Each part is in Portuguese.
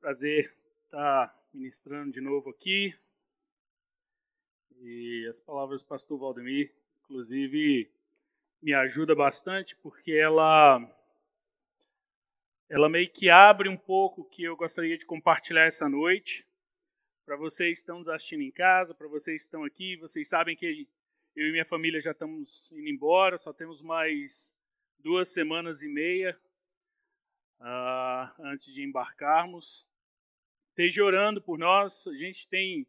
Prazer estar ministrando de novo aqui. E as palavras do pastor Valdemir, inclusive, me ajuda bastante porque ela ela meio que abre um pouco o que eu gostaria de compartilhar essa noite. Para vocês que estão nos assistindo em casa, para vocês que estão aqui, vocês sabem que eu e minha família já estamos indo embora, só temos mais duas semanas e meia uh, antes de embarcarmos. Esteja orando por nós. A gente tem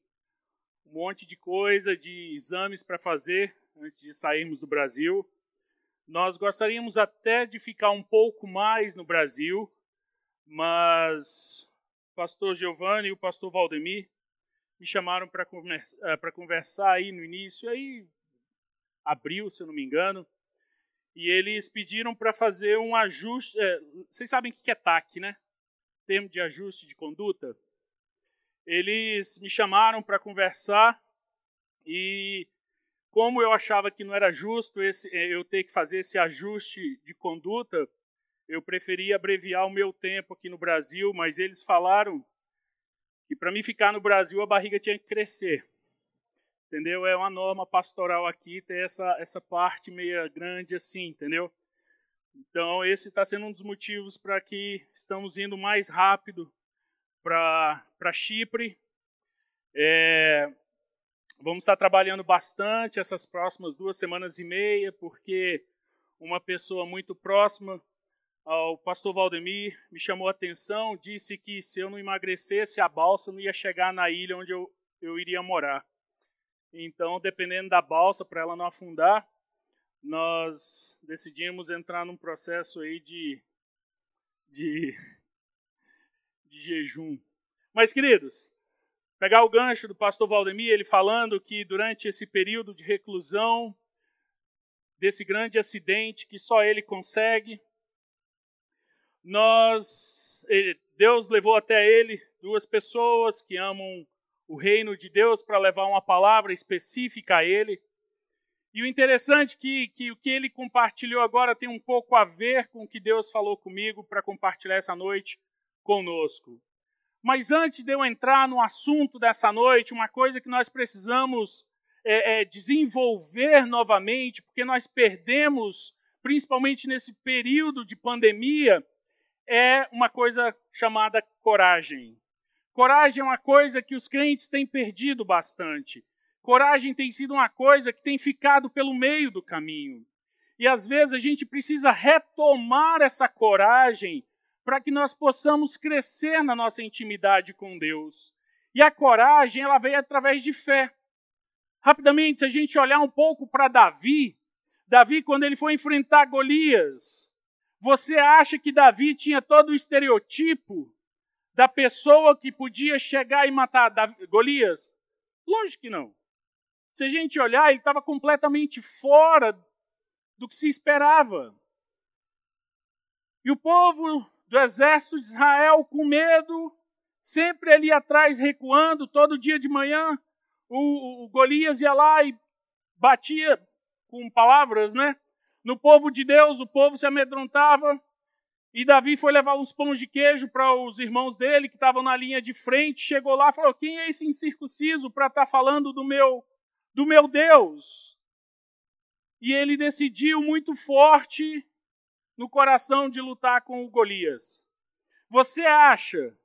um monte de coisa, de exames para fazer antes de sairmos do Brasil. Nós gostaríamos até de ficar um pouco mais no Brasil, mas o pastor Giovanni e o pastor Valdemir me chamaram para eh, conversar aí no início, aí abril, se eu não me engano, e eles pediram para fazer um ajuste. É, vocês sabem o que é TAC, né? Termo de ajuste de conduta. Eles me chamaram para conversar e, como eu achava que não era justo esse, é, eu ter que fazer esse ajuste de conduta, eu preferi abreviar o meu tempo aqui no Brasil, mas eles falaram que para mim ficar no Brasil a barriga tinha que crescer entendeu? É uma norma pastoral aqui ter essa, essa parte meia grande assim, entendeu? Então, esse está sendo um dos motivos para que estamos indo mais rápido para Chipre. É, vamos estar trabalhando bastante essas próximas duas semanas e meia, porque uma pessoa muito próxima ao pastor Valdemir me chamou a atenção, disse que se eu não emagrecesse, a balsa não ia chegar na ilha onde eu, eu iria morar. Então, dependendo da balsa, para ela não afundar, nós decidimos entrar num processo aí de, de, de jejum. Mas, queridos, pegar o gancho do pastor Valdemir, ele falando que durante esse período de reclusão, desse grande acidente que só ele consegue, nós, Deus levou até ele duas pessoas que amam o reino de Deus para levar uma palavra específica a ele. E o interessante é que, que o que ele compartilhou agora tem um pouco a ver com o que Deus falou comigo para compartilhar essa noite conosco. Mas antes de eu entrar no assunto dessa noite, uma coisa que nós precisamos é, é, desenvolver novamente, porque nós perdemos, principalmente nesse período de pandemia, é uma coisa chamada coragem. Coragem é uma coisa que os crentes têm perdido bastante. Coragem tem sido uma coisa que tem ficado pelo meio do caminho. E às vezes a gente precisa retomar essa coragem para que nós possamos crescer na nossa intimidade com Deus. E a coragem, ela veio através de fé. Rapidamente, se a gente olhar um pouco para Davi, Davi, quando ele foi enfrentar Golias, você acha que Davi tinha todo o estereotipo da pessoa que podia chegar e matar Golias? Lógico que não. Se a gente olhar, ele estava completamente fora do que se esperava. E o povo do exército de Israel, com medo, sempre ali atrás recuando, todo dia de manhã, o, o Golias ia lá e batia com palavras, né? No povo de Deus, o povo se amedrontava. E Davi foi levar uns pães de queijo para os irmãos dele que estavam na linha de frente. Chegou lá falou: Quem é esse incircunciso para estar tá falando do meu, do meu Deus? E ele decidiu muito forte no coração de lutar com o Golias. Você acha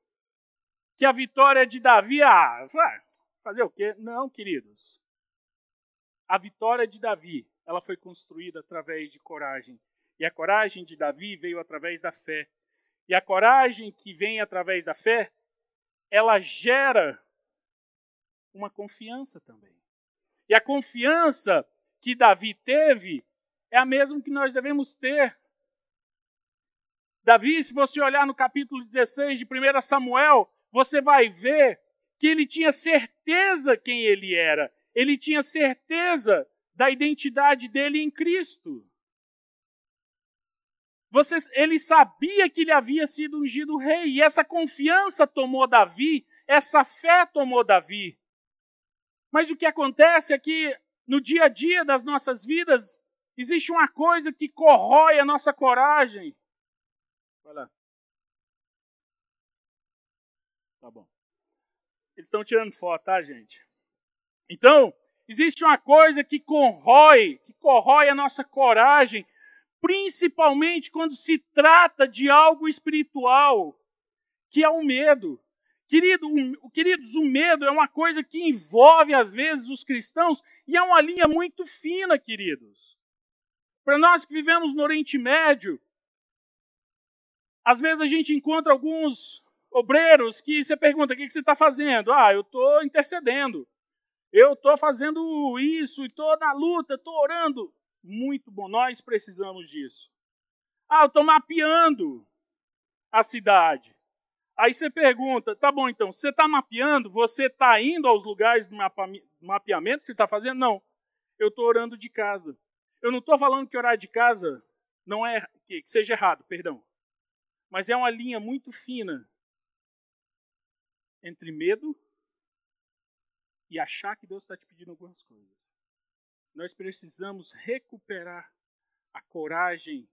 que a vitória de Davi. Ah, fazer o quê? Não, queridos. A vitória de Davi ela foi construída através de coragem e a coragem de Davi veio através da fé. E a coragem que vem através da fé, ela gera uma confiança também. E a confiança que Davi teve é a mesma que nós devemos ter. Davi, se você olhar no capítulo 16 de 1 Samuel, você vai ver que ele tinha certeza quem ele era. Ele tinha certeza da identidade dele em Cristo. Você, ele sabia que ele havia sido ungido rei, e essa confiança tomou Davi, essa fé tomou Davi. Mas o que acontece é que no dia a dia das nossas vidas existe uma coisa que corrói a nossa coragem. Vai lá. Tá bom. Eles estão tirando foto, tá, gente? Então, existe uma coisa que corrói, que corrói a nossa coragem, principalmente quando se trata de algo espiritual, que é o medo. Querido, queridos, o medo é uma coisa que envolve, às vezes, os cristãos, e é uma linha muito fina, queridos. Para nós que vivemos no Oriente Médio, às vezes a gente encontra alguns obreiros que você pergunta: o que você está fazendo? Ah, eu estou intercedendo. Eu estou fazendo isso, estou na luta, estou orando. Muito bom, nós precisamos disso. Ah, eu estou mapeando a cidade. Aí você pergunta, tá bom então, você está mapeando, você está indo aos lugares do mapeamento que você está fazendo? Não, eu estou orando de casa. Eu não estou falando que orar de casa não é que, que seja errado, perdão. Mas é uma linha muito fina entre medo e achar que Deus está te pedindo algumas coisas. Nós precisamos recuperar a coragem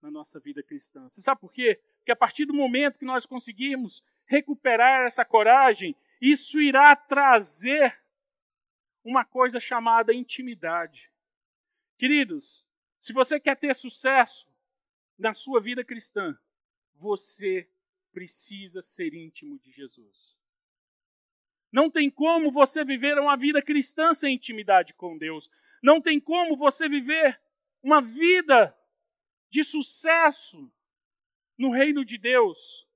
na nossa vida cristã. Você sabe por quê? Porque a partir do momento que nós conseguirmos recuperar essa coragem, isso irá trazer uma coisa chamada intimidade. Queridos, se você quer ter sucesso na sua vida cristã, você precisa ser íntimo de Jesus. Não tem como você viver uma vida cristã sem intimidade com Deus. Não tem como você viver uma vida de sucesso no reino de Deus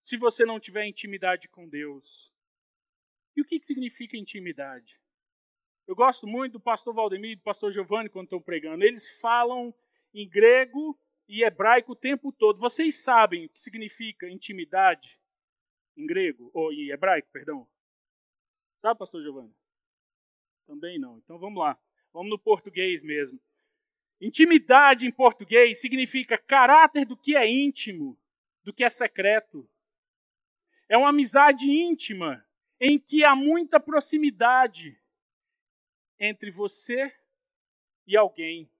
se você não tiver intimidade com Deus. E o que, significa intimidade? Eu gosto muito do pastor Valdemir e do pastor Giovanni quando estão pregando. Eles falam em grego e hebraico o tempo todo. Vocês sabem o que significa intimidade em grego, ou em hebraico, perdão? Sabe, pastor Giovanni? Também não. Então vamos lá. Vamos no português mesmo. Intimidade em português significa caráter do que é íntimo, do que é secreto. É uma amizade íntima em que há muita proximidade entre você e alguém.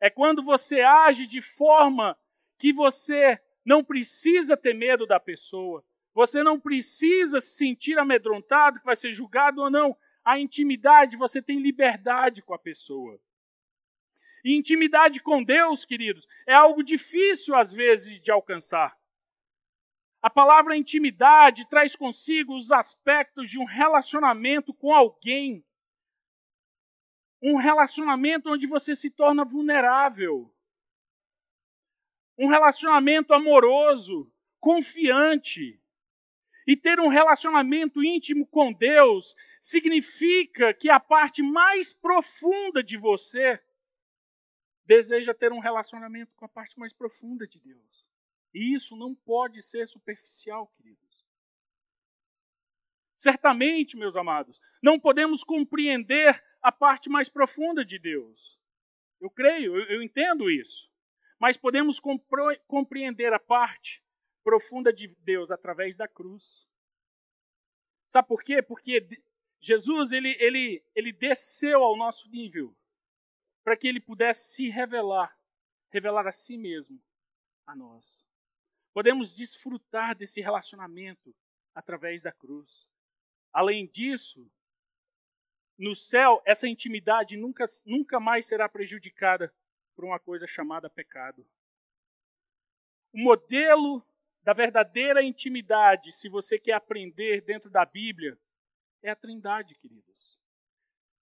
É quando você age de forma que você não precisa ter medo da pessoa. Você não precisa se sentir amedrontado que vai ser julgado ou não. A intimidade, você tem liberdade com a pessoa. E intimidade com Deus, queridos, é algo difícil às vezes de alcançar. A palavra intimidade traz consigo os aspectos de um relacionamento com alguém. Um relacionamento onde você se torna vulnerável. Um relacionamento amoroso, confiante. E ter um relacionamento íntimo com Deus significa que a parte mais profunda de você deseja ter um relacionamento com a parte mais profunda de Deus. E isso não pode ser superficial, queridos. Certamente, meus amados, não podemos compreender a parte mais profunda de Deus. Eu creio, eu, eu entendo isso. Mas podemos compreender a parte profunda de Deus através da cruz. Sabe por quê? Porque Jesus ele, ele, ele desceu ao nosso nível para que ele pudesse se revelar, revelar a si mesmo a nós. Podemos desfrutar desse relacionamento através da cruz. Além disso, no céu, essa intimidade nunca, nunca mais será prejudicada por uma coisa chamada pecado. O modelo da verdadeira intimidade, se você quer aprender dentro da Bíblia, é a Trindade, queridos.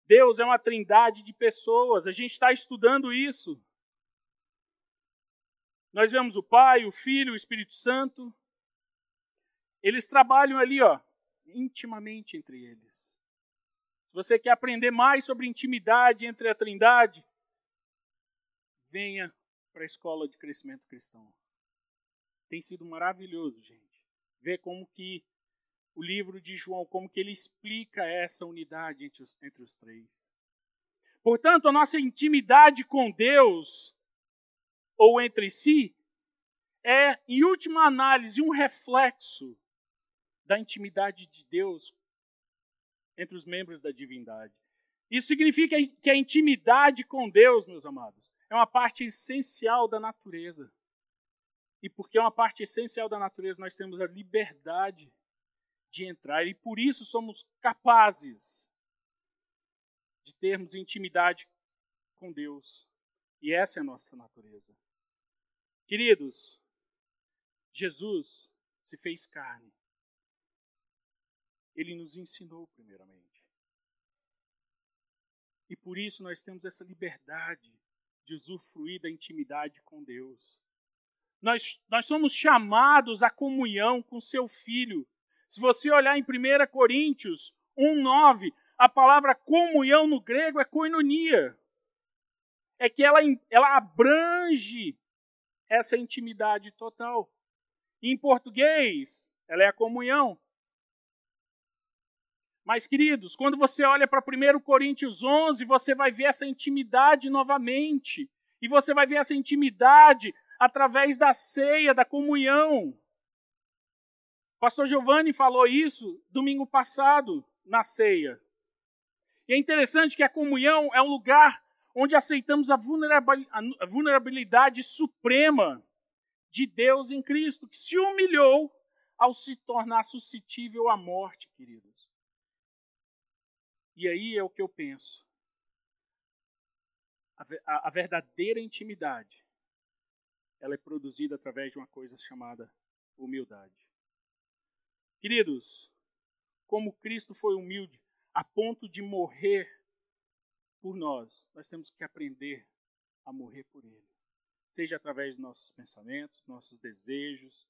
Deus é uma trindade de pessoas. A gente está estudando isso. Nós vemos o Pai, o Filho, o Espírito Santo. Eles trabalham ali, ó, intimamente entre eles. Se você quer aprender mais sobre intimidade entre a Trindade, venha para a escola de crescimento cristão. Tem sido maravilhoso, gente, ver como que o livro de João, como que ele explica essa unidade entre os, entre os três. Portanto, a nossa intimidade com Deus, ou entre si, é, em última análise, um reflexo da intimidade de Deus entre os membros da divindade. Isso significa que a intimidade com Deus, meus amados, é uma parte essencial da natureza. E porque é uma parte essencial da natureza, nós temos a liberdade de entrar e por isso somos capazes de termos intimidade com Deus. E essa é a nossa natureza. Queridos, Jesus se fez carne. Ele nos ensinou, primeiramente. E por isso nós temos essa liberdade de usufruir da intimidade com Deus. Nós, nós somos chamados à comunhão com seu Filho. Se você olhar em 1 Coríntios 1,9, a palavra comunhão no grego é koinonia. É que ela, ela abrange essa intimidade total. Em português, ela é a comunhão. Mas, queridos, quando você olha para 1 Coríntios 11, você vai ver essa intimidade novamente. E você vai ver essa intimidade através da ceia, da comunhão. O pastor Giovanni falou isso domingo passado, na ceia. E é interessante que a comunhão é um lugar onde aceitamos a vulnerabilidade suprema de Deus em Cristo, que se humilhou ao se tornar suscetível à morte, queridos. E aí é o que eu penso. A, a, a verdadeira intimidade, ela é produzida através de uma coisa chamada humildade. Queridos, como Cristo foi humilde a ponto de morrer por nós, nós temos que aprender a morrer por Ele. Seja através dos nossos pensamentos, nossos desejos,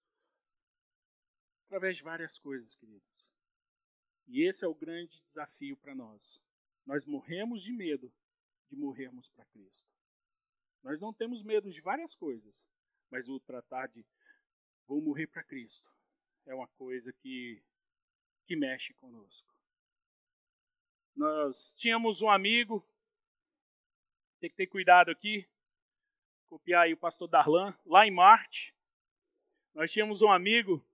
através de várias coisas, queridos. E esse é o grande desafio para nós. Nós morremos de medo de morrermos para Cristo. Nós não temos medo de várias coisas, mas o tratar de vou morrer para Cristo é uma coisa que, que mexe conosco. Nós tínhamos um amigo, tem que ter cuidado aqui, copiar aí o pastor Darlan, lá em Marte, nós tínhamos um amigo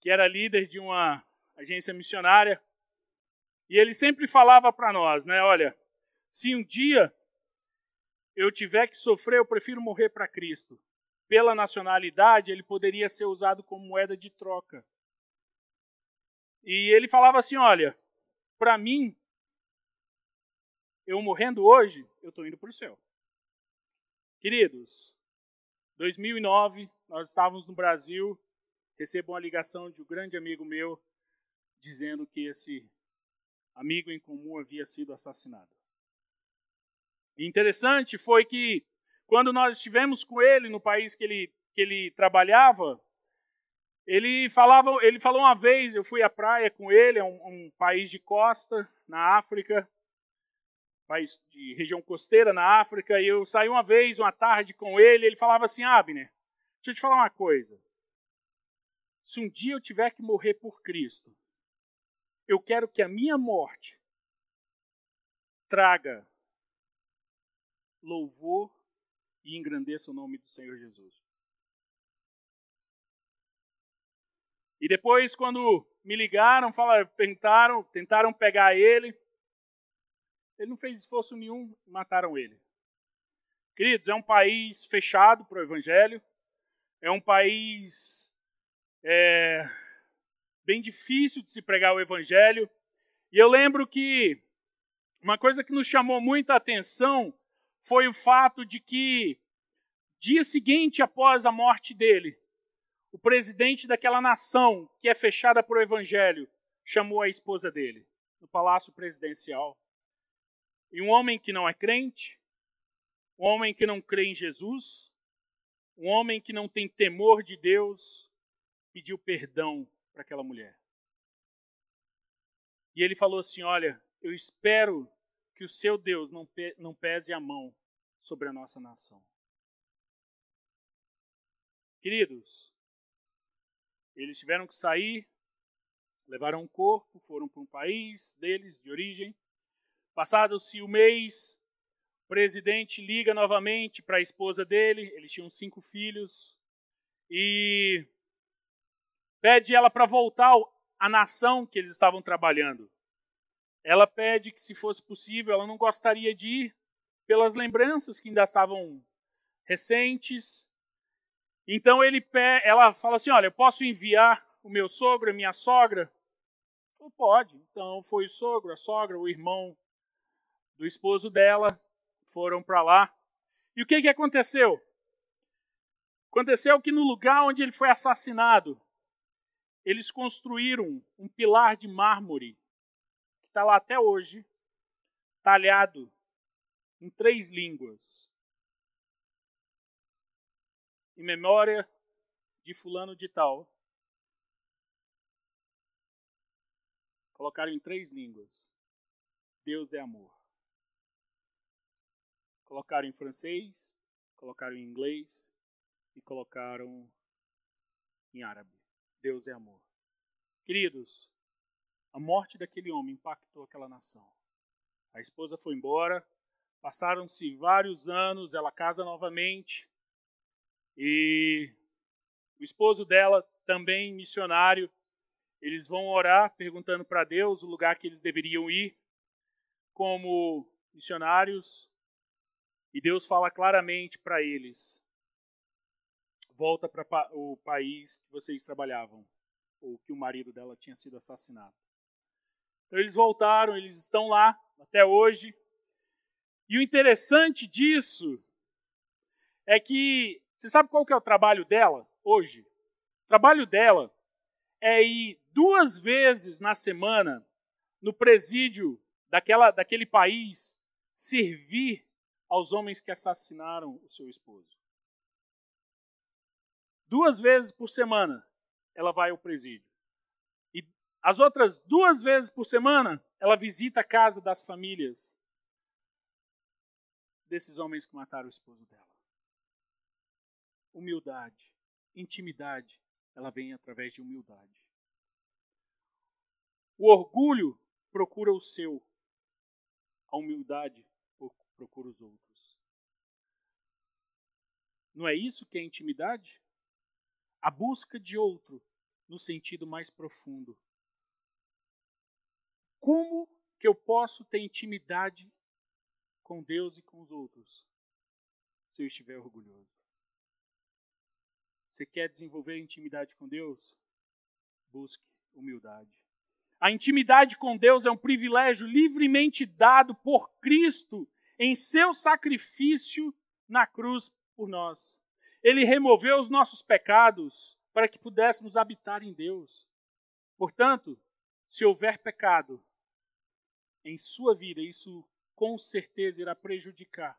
que era líder de uma agência missionária, e ele sempre falava para nós, né, olha, se um dia eu tiver que sofrer, eu prefiro morrer para Cristo. Pela nacionalidade, ele poderia ser usado como moeda de troca. E ele falava assim: olha, para mim, eu morrendo hoje, eu estou indo para o céu. Queridos, 2009, nós estávamos no Brasil, recebo uma ligação de um grande amigo meu dizendo que esse amigo em comum havia sido assassinado. Interessante foi que quando nós estivemos com ele no país que ele, que ele trabalhava, ele falava, ele falou uma vez, eu fui à praia com ele, é um, um país de costa na África, país de região costeira na África, e eu saí uma vez, uma tarde com ele, ele falava assim, Abner, deixa eu te falar uma coisa. Se um dia eu tiver que morrer por Cristo, eu quero que a minha morte traga louvor e engrandeça o nome do Senhor Jesus. E depois, quando me ligaram, falaram, tentaram, tentaram pegar ele, ele não fez esforço nenhum, mataram ele. Queridos, é um país fechado para o evangelho, é um país é, bem difícil de se pregar o evangelho. E eu lembro que uma coisa que nos chamou muita atenção foi o fato de que, dia seguinte após a morte dele, o presidente daquela nação que é fechada para o evangelho chamou a esposa dele no palácio presidencial e um homem que não é crente, um homem que não crê em Jesus, um homem que não tem temor de Deus, pediu perdão para aquela mulher. E ele falou assim: Olha, eu espero que o seu Deus não, não pese a mão sobre a nossa nação. Queridos, eles tiveram que sair, levaram um corpo, foram para um país deles, de origem, Passado-se o mês, o presidente liga novamente para a esposa dele, eles tinham cinco filhos, e pede ela para voltar à nação que eles estavam trabalhando. Ela pede que, se fosse possível, ela não gostaria de ir pelas lembranças que ainda estavam recentes. Então ele ela fala assim: Olha, eu posso enviar o meu sogro, a minha sogra? Pode. Então foi o sogro, a sogra, o irmão do esposo dela foram para lá. E o que, que aconteceu? Aconteceu que no lugar onde ele foi assassinado, eles construíram um pilar de mármore, que está lá até hoje, talhado em três línguas. Em memória de fulano de tal. Colocaram em três línguas. Deus é amor. Colocaram em francês, colocaram em inglês e colocaram em árabe. Deus é amor. Queridos, a morte daquele homem impactou aquela nação. A esposa foi embora, passaram-se vários anos, ela casa novamente e o esposo dela, também missionário, eles vão orar perguntando para Deus o lugar que eles deveriam ir como missionários. E Deus fala claramente para eles: volta para o país que vocês trabalhavam, ou que o marido dela tinha sido assassinado. Então eles voltaram, eles estão lá até hoje. E o interessante disso é que você sabe qual que é o trabalho dela hoje? O trabalho dela é ir duas vezes na semana no presídio daquela, daquele país servir aos homens que assassinaram o seu esposo. Duas vezes por semana ela vai ao presídio. E as outras duas vezes por semana ela visita a casa das famílias desses homens que mataram o esposo dela. Humildade, intimidade, ela vem através de humildade. O orgulho procura o seu, a humildade procura os outros. Não é isso que é intimidade? A busca de outro no sentido mais profundo. Como que eu posso ter intimidade com Deus e com os outros se eu estiver orgulhoso? Você quer desenvolver intimidade com Deus? Busque humildade. A intimidade com Deus é um privilégio livremente dado por Cristo em seu sacrifício na cruz por nós. Ele removeu os nossos pecados para que pudéssemos habitar em Deus. Portanto, se houver pecado em sua vida, isso com certeza irá prejudicar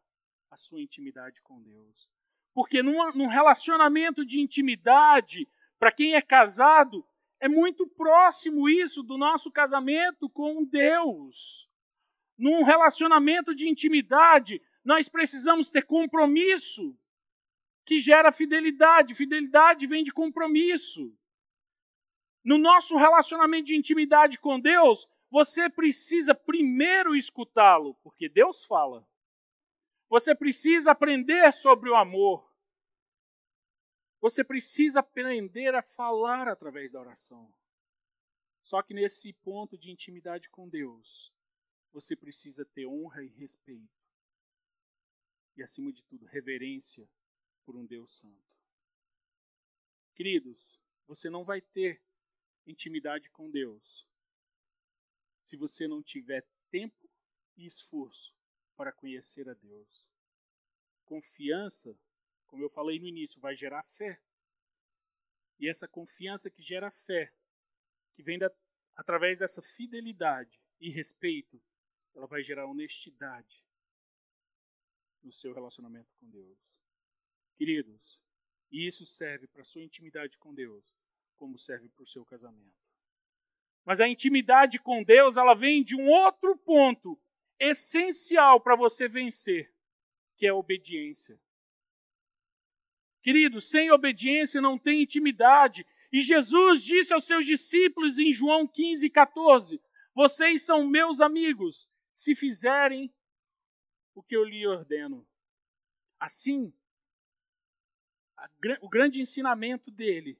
a sua intimidade com Deus. Porque num, relacionamento de intimidade, para quem é casado, é muito próximo isso do nosso casamento com Deus. Num relacionamento de intimidade, nós precisamos ter compromisso que gera fidelidade. Fidelidade vem de compromisso. No nosso relacionamento de intimidade com Deus, você precisa primeiro escutá-lo, porque Deus fala. Você precisa aprender sobre o amor. Você precisa aprender a falar através da oração. Só que nesse ponto de intimidade com Deus, você precisa ter honra e respeito. E, acima de tudo, reverência por um Deus Santo. Queridos, você não vai ter intimidade com Deus se você não tiver tempo e esforço para conhecer a Deus. Confiança como eu falei no início, vai gerar fé. E essa confiança que gera fé, que vem da, através dessa fidelidade e respeito, ela vai gerar honestidade no seu relacionamento com Deus. Queridos, isso serve para a sua intimidade com Deus, como serve para o seu casamento. Mas a intimidade com Deus, ela vem de um outro ponto essencial para você vencer, que é a obediência. Querido, sem obediência não tem intimidade. E Jesus disse aos seus discípulos em João 15, 14: Vocês são meus amigos, se fizerem o que eu lhe ordeno. Assim, a, o grande ensinamento dele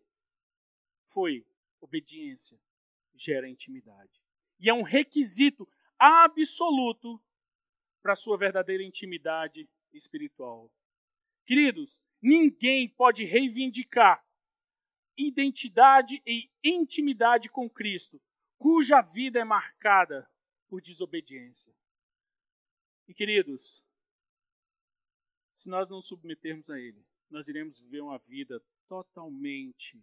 foi obediência gera intimidade. E é um requisito absoluto para a sua verdadeira intimidade espiritual. Queridos, ninguém pode reivindicar identidade e intimidade com Cristo, cuja vida é marcada por desobediência. E queridos, se nós não submetermos a Ele, nós iremos viver uma vida totalmente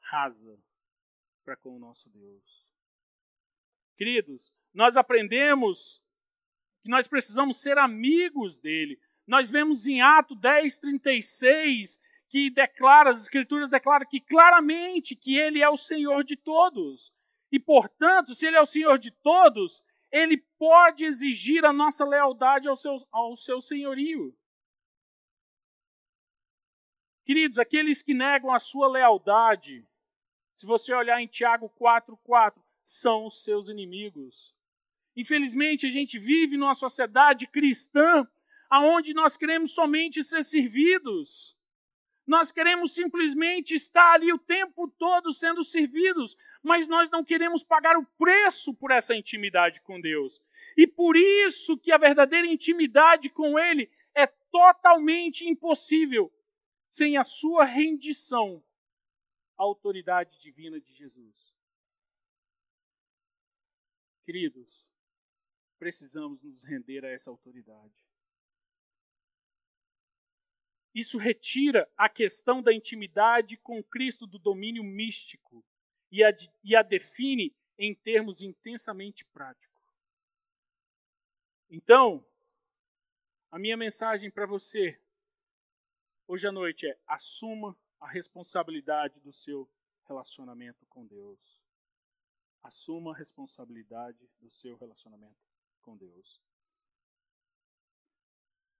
rasa para com o nosso Deus. Queridos, nós aprendemos que nós precisamos ser amigos dele. Nós vemos em Atos 10, 36, que declara, as Escrituras declaram que claramente que ele é o Senhor de todos. E, portanto, se ele é o Senhor de todos, ele pode exigir a nossa lealdade ao seu, ao seu senhorio. Queridos, aqueles que negam a sua lealdade, se você olhar em Tiago 4,4, são os seus inimigos. Infelizmente, a gente vive numa sociedade cristã onde nós queremos somente ser servidos. Nós queremos simplesmente estar ali o tempo todo sendo servidos, mas nós não queremos pagar o preço por essa intimidade com Deus. E por isso que a verdadeira intimidade com Ele é totalmente impossível sem a sua rendição à autoridade divina de Jesus. Queridos, precisamos nos render a essa autoridade. Isso retira a questão da intimidade com Cristo do domínio místico e a, e a define em termos intensamente práticos. Então, a minha mensagem para você hoje à noite é: assuma a responsabilidade do seu relacionamento com Deus. Assuma a responsabilidade do seu relacionamento com Deus.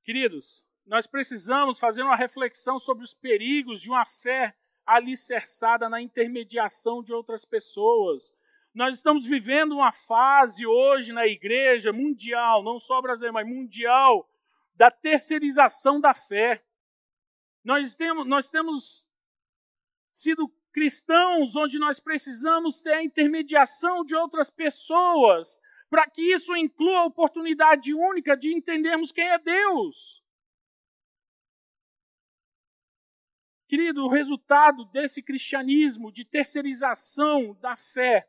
Queridos, nós precisamos fazer uma reflexão sobre os perigos de uma fé alicerçada na intermediação de outras pessoas. Nós estamos vivendo uma fase hoje na igreja mundial, não só brasileira, mas mundial, da terceirização da fé. Nós temos, nós temos sido cristãos onde nós precisamos ter a intermediação de outras pessoas, para que isso inclua a oportunidade única de entendermos quem é Deus. Querido, o resultado desse cristianismo de terceirização da fé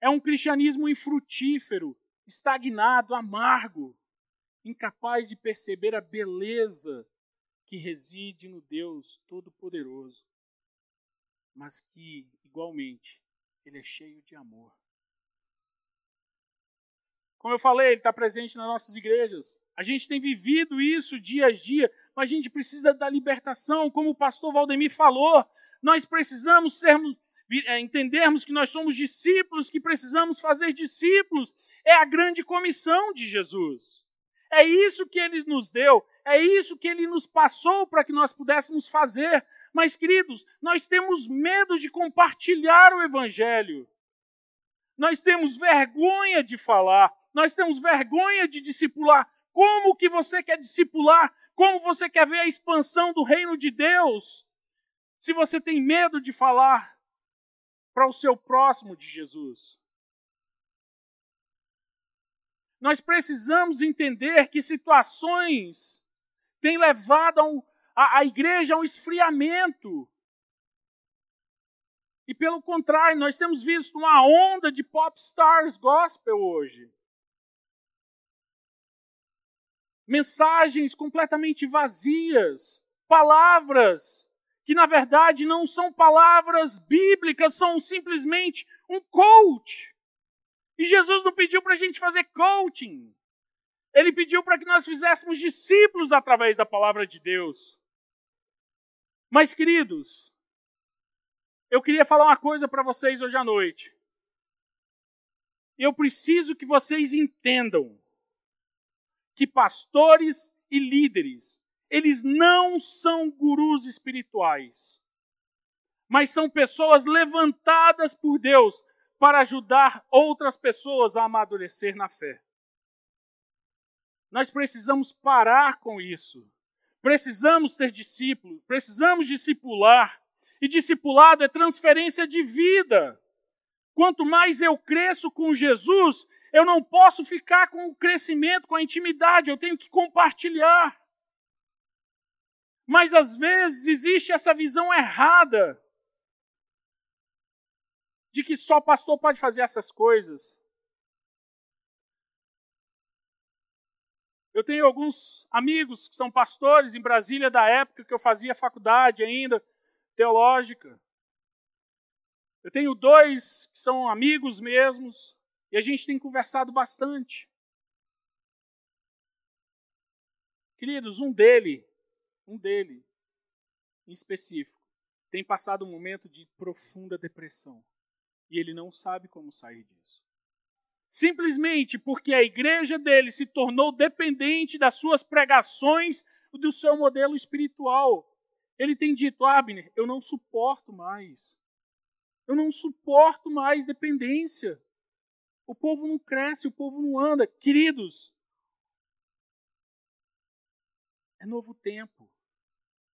é um cristianismo infrutífero, estagnado, amargo, incapaz de perceber a beleza que reside no Deus Todo-Poderoso, mas que, igualmente, ele é cheio de amor. Como eu falei, ele está presente nas nossas igrejas. A gente tem vivido isso dia a dia mas a gente precisa da libertação, como o pastor Valdemir falou. Nós precisamos sermos, é, entendermos que nós somos discípulos, que precisamos fazer discípulos. É a grande comissão de Jesus. É isso que ele nos deu, é isso que ele nos passou para que nós pudéssemos fazer. Mas, queridos, nós temos medo de compartilhar o Evangelho. Nós temos vergonha de falar, nós temos vergonha de discipular. Como que você quer discipular como você quer ver a expansão do reino de Deus se você tem medo de falar para o seu próximo de Jesus? Nós precisamos entender que situações têm levado a, um, a, a igreja a um esfriamento. E pelo contrário, nós temos visto uma onda de pop stars gospel hoje. mensagens completamente vazias, palavras que na verdade não são palavras bíblicas, são simplesmente um coach. E Jesus não pediu para a gente fazer coaching. Ele pediu para que nós fizéssemos discípulos através da palavra de Deus. Mas, queridos, eu queria falar uma coisa para vocês hoje à noite. Eu preciso que vocês entendam que pastores e líderes, eles não são gurus espirituais, mas são pessoas levantadas por Deus para ajudar outras pessoas a amadurecer na fé. Nós precisamos parar com isso. Precisamos ter discípulos, precisamos discipular. E discipulado é transferência de vida. Quanto mais eu cresço com Jesus, eu não posso ficar com o crescimento, com a intimidade, eu tenho que compartilhar. Mas às vezes existe essa visão errada de que só pastor pode fazer essas coisas. Eu tenho alguns amigos que são pastores em Brasília da época que eu fazia faculdade ainda, teológica. Eu tenho dois que são amigos mesmos, e a gente tem conversado bastante. Queridos, um dele, um dele, em específico, tem passado um momento de profunda depressão. E ele não sabe como sair disso. Simplesmente porque a igreja dele se tornou dependente das suas pregações, do seu modelo espiritual. Ele tem dito, Abner, eu não suporto mais. Eu não suporto mais dependência. O povo não cresce, o povo não anda. Queridos, é novo tempo.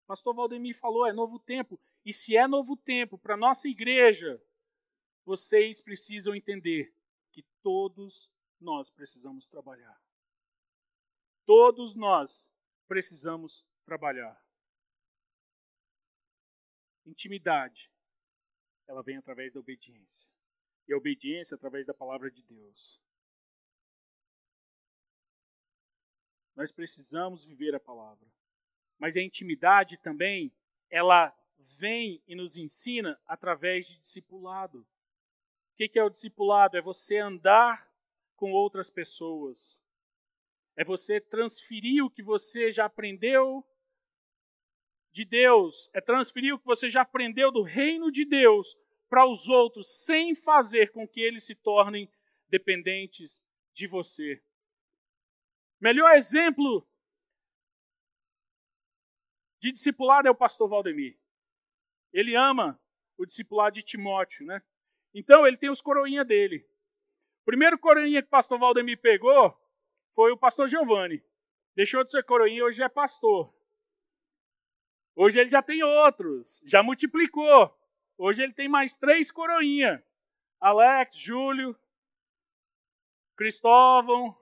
Pastor Valdemir falou, é novo tempo. E se é novo tempo para nossa igreja, vocês precisam entender que todos nós precisamos trabalhar. Todos nós precisamos trabalhar. Intimidade ela vem através da obediência. E a obediência através da palavra de Deus. Nós precisamos viver a palavra. Mas a intimidade também, ela vem e nos ensina através de discipulado. O que é o discipulado? É você andar com outras pessoas. É você transferir o que você já aprendeu de Deus, é transferir o que você já aprendeu do reino de Deus para os outros, sem fazer com que eles se tornem dependentes de você. Melhor exemplo de discipulado é o pastor Valdemir. Ele ama o discipulado de Timóteo, né? Então ele tem os coroinha dele. O primeiro coroinha que o pastor Valdemir pegou foi o pastor Giovanni. Deixou de ser coroinha, hoje é pastor. Hoje ele já tem outros, já multiplicou. Hoje ele tem mais três coroinha. Alex, Júlio, Cristóvão.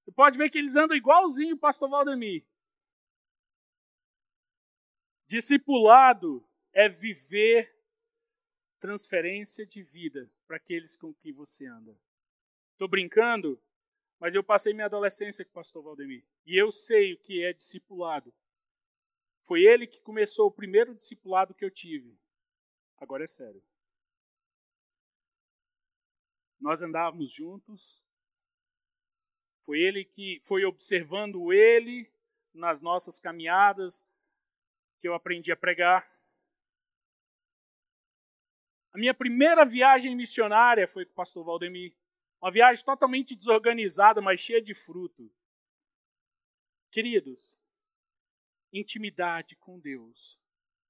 Você pode ver que eles andam igualzinho o pastor Valdemir. Discipulado é viver transferência de vida para aqueles com quem você anda. Estou brincando, mas eu passei minha adolescência com o pastor Valdemir. E eu sei o que é discipulado. Foi ele que começou o primeiro discipulado que eu tive. Agora é sério. Nós andávamos juntos. Foi ele que foi observando ele nas nossas caminhadas que eu aprendi a pregar. A minha primeira viagem missionária foi com o pastor Valdemir. Uma viagem totalmente desorganizada, mas cheia de fruto. Queridos, intimidade com Deus,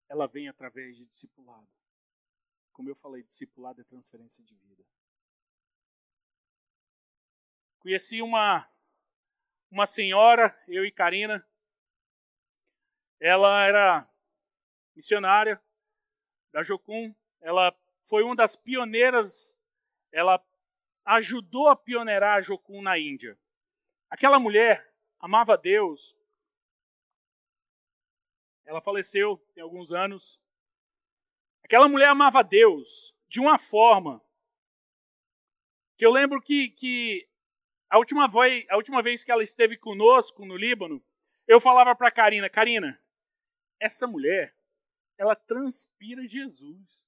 ela vem através de discipulado. Como eu falei, discipulado é transferência de vida. Conheci uma uma senhora, eu e Karina. Ela era missionária da Jocum. Ela foi uma das pioneiras. Ela ajudou a pioneirar a Jocum na Índia. Aquela mulher amava Deus, ela faleceu tem alguns anos. Aquela mulher amava Deus de uma forma que eu lembro que, que a, última vez, a última vez que ela esteve conosco no Líbano, eu falava para Karina, Karina, essa mulher, ela transpira Jesus.